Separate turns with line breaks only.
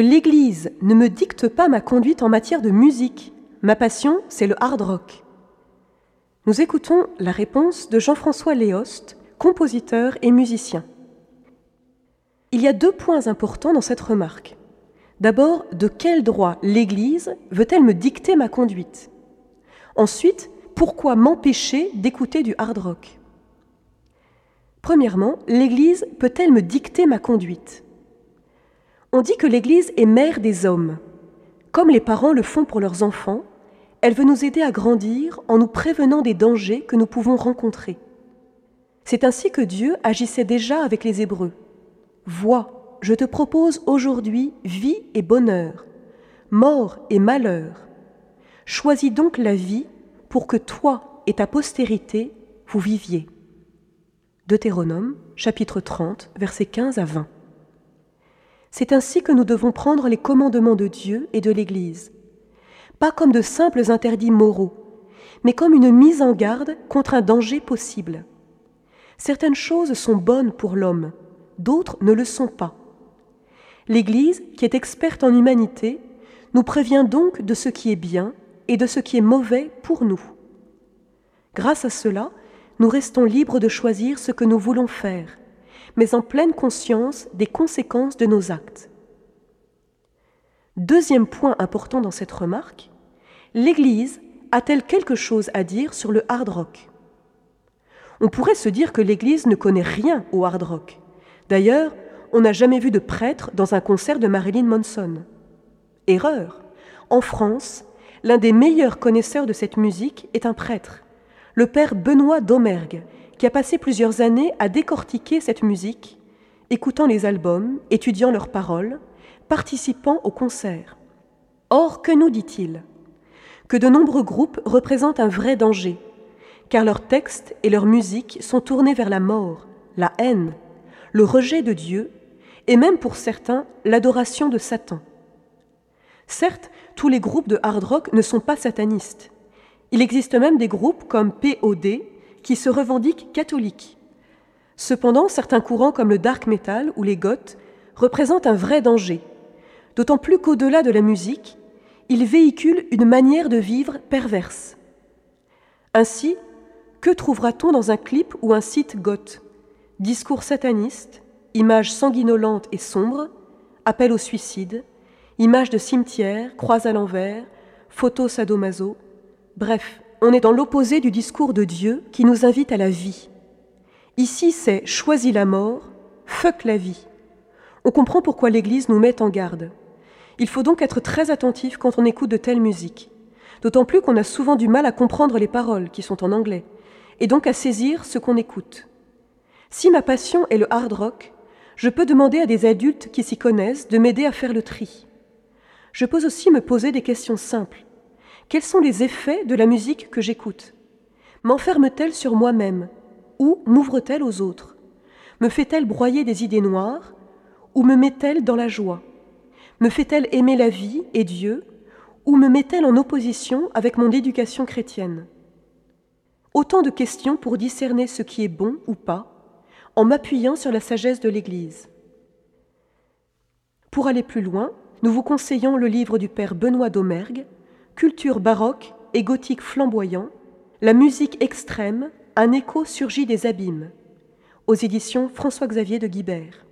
L'Église ne me dicte pas ma conduite en matière de musique. Ma passion, c'est le hard rock. Nous écoutons la réponse de Jean-François Léost, compositeur et musicien. Il y a deux points importants dans cette remarque. D'abord, de quel droit l'Église veut-elle me dicter ma conduite? Ensuite, pourquoi m'empêcher d'écouter du hard rock? Premièrement, l'Église peut-elle me dicter ma conduite? On dit que l'Église est mère des hommes. Comme les parents le font pour leurs enfants, elle veut nous aider à grandir en nous prévenant des dangers que nous pouvons rencontrer. C'est ainsi que Dieu agissait déjà avec les Hébreux. Vois, je te propose aujourd'hui vie et bonheur, mort et malheur. Choisis donc la vie pour que toi et ta postérité vous viviez. Deutéronome, chapitre 30, versets 15 à 20. C'est ainsi que nous devons prendre les commandements de Dieu et de l'Église, pas comme de simples interdits moraux, mais comme une mise en garde contre un danger possible. Certaines choses sont bonnes pour l'homme, d'autres ne le sont pas. L'Église, qui est experte en humanité, nous prévient donc de ce qui est bien et de ce qui est mauvais pour nous. Grâce à cela, nous restons libres de choisir ce que nous voulons faire, mais en pleine conscience des conséquences de nos actes. Deuxième point important dans cette remarque, l'Église a-t-elle quelque chose à dire sur le hard rock? On pourrait se dire que l'Église ne connaît rien au hard rock. D'ailleurs, on n'a jamais vu de prêtre dans un concert de Marilyn Manson. Erreur. En France, l'un des meilleurs connaisseurs de cette musique est un prêtre, le père Benoît Domergue, qui a passé plusieurs années à décortiquer cette musique, écoutant les albums, étudiant leurs paroles, participant aux concerts. Or, que nous dit-il? Que de nombreux groupes représentent un vrai danger, car leurs textes et leur musique sont tournés vers la mort, la haine, le rejet de Dieu et même pour certains l'adoration de Satan. Certes, tous les groupes de hard rock ne sont pas satanistes. Il existe même des groupes comme POD qui se revendiquent catholiques. Cependant, certains courants comme le dark metal ou les goths représentent un vrai danger, d'autant plus qu'au-delà de la musique, ils véhiculent une manière de vivre perverse. Ainsi, que trouvera-t-on dans un clip ou un site goth? Discours satanistes, images sanguinolentes et sombres, appel au suicide, images de cimetières, croix à l'envers, photos sadomaso. Bref, on est dans l'opposé du discours de Dieu qui nous invite à la vie. Ici, c'est choisis la mort, fuck la vie. On comprend pourquoi l'Église nous met en garde. Il faut donc être très attentif quand on écoute de telles musiques, d'autant plus qu'on a souvent du mal à comprendre les paroles qui sont en anglais, et donc à saisir ce qu'on écoute. Si ma passion est le hard rock, je peux demander à des adultes qui s'y connaissent de m'aider à faire le tri. Je peux aussi me poser des questions simples. Quels sont les effets de la musique que j'écoute? M'enferme-t-elle sur moi-même ou m'ouvre-t-elle aux autres? Me fait-elle broyer des idées noires ou me met-elle dans la joie? Me fait-elle aimer la vie et Dieu ou me met-elle en opposition avec mon éducation chrétienne? Autant de questions pour discerner ce qui est bon ou pas en m'appuyant sur la sagesse de l'Église. Pour aller plus loin, nous vous conseillons le livre du père Benoît Domergue, Culture baroque et gothique flamboyant, La musique extrême, un écho surgit des abîmes, aux éditions François-Xavier de Guibert.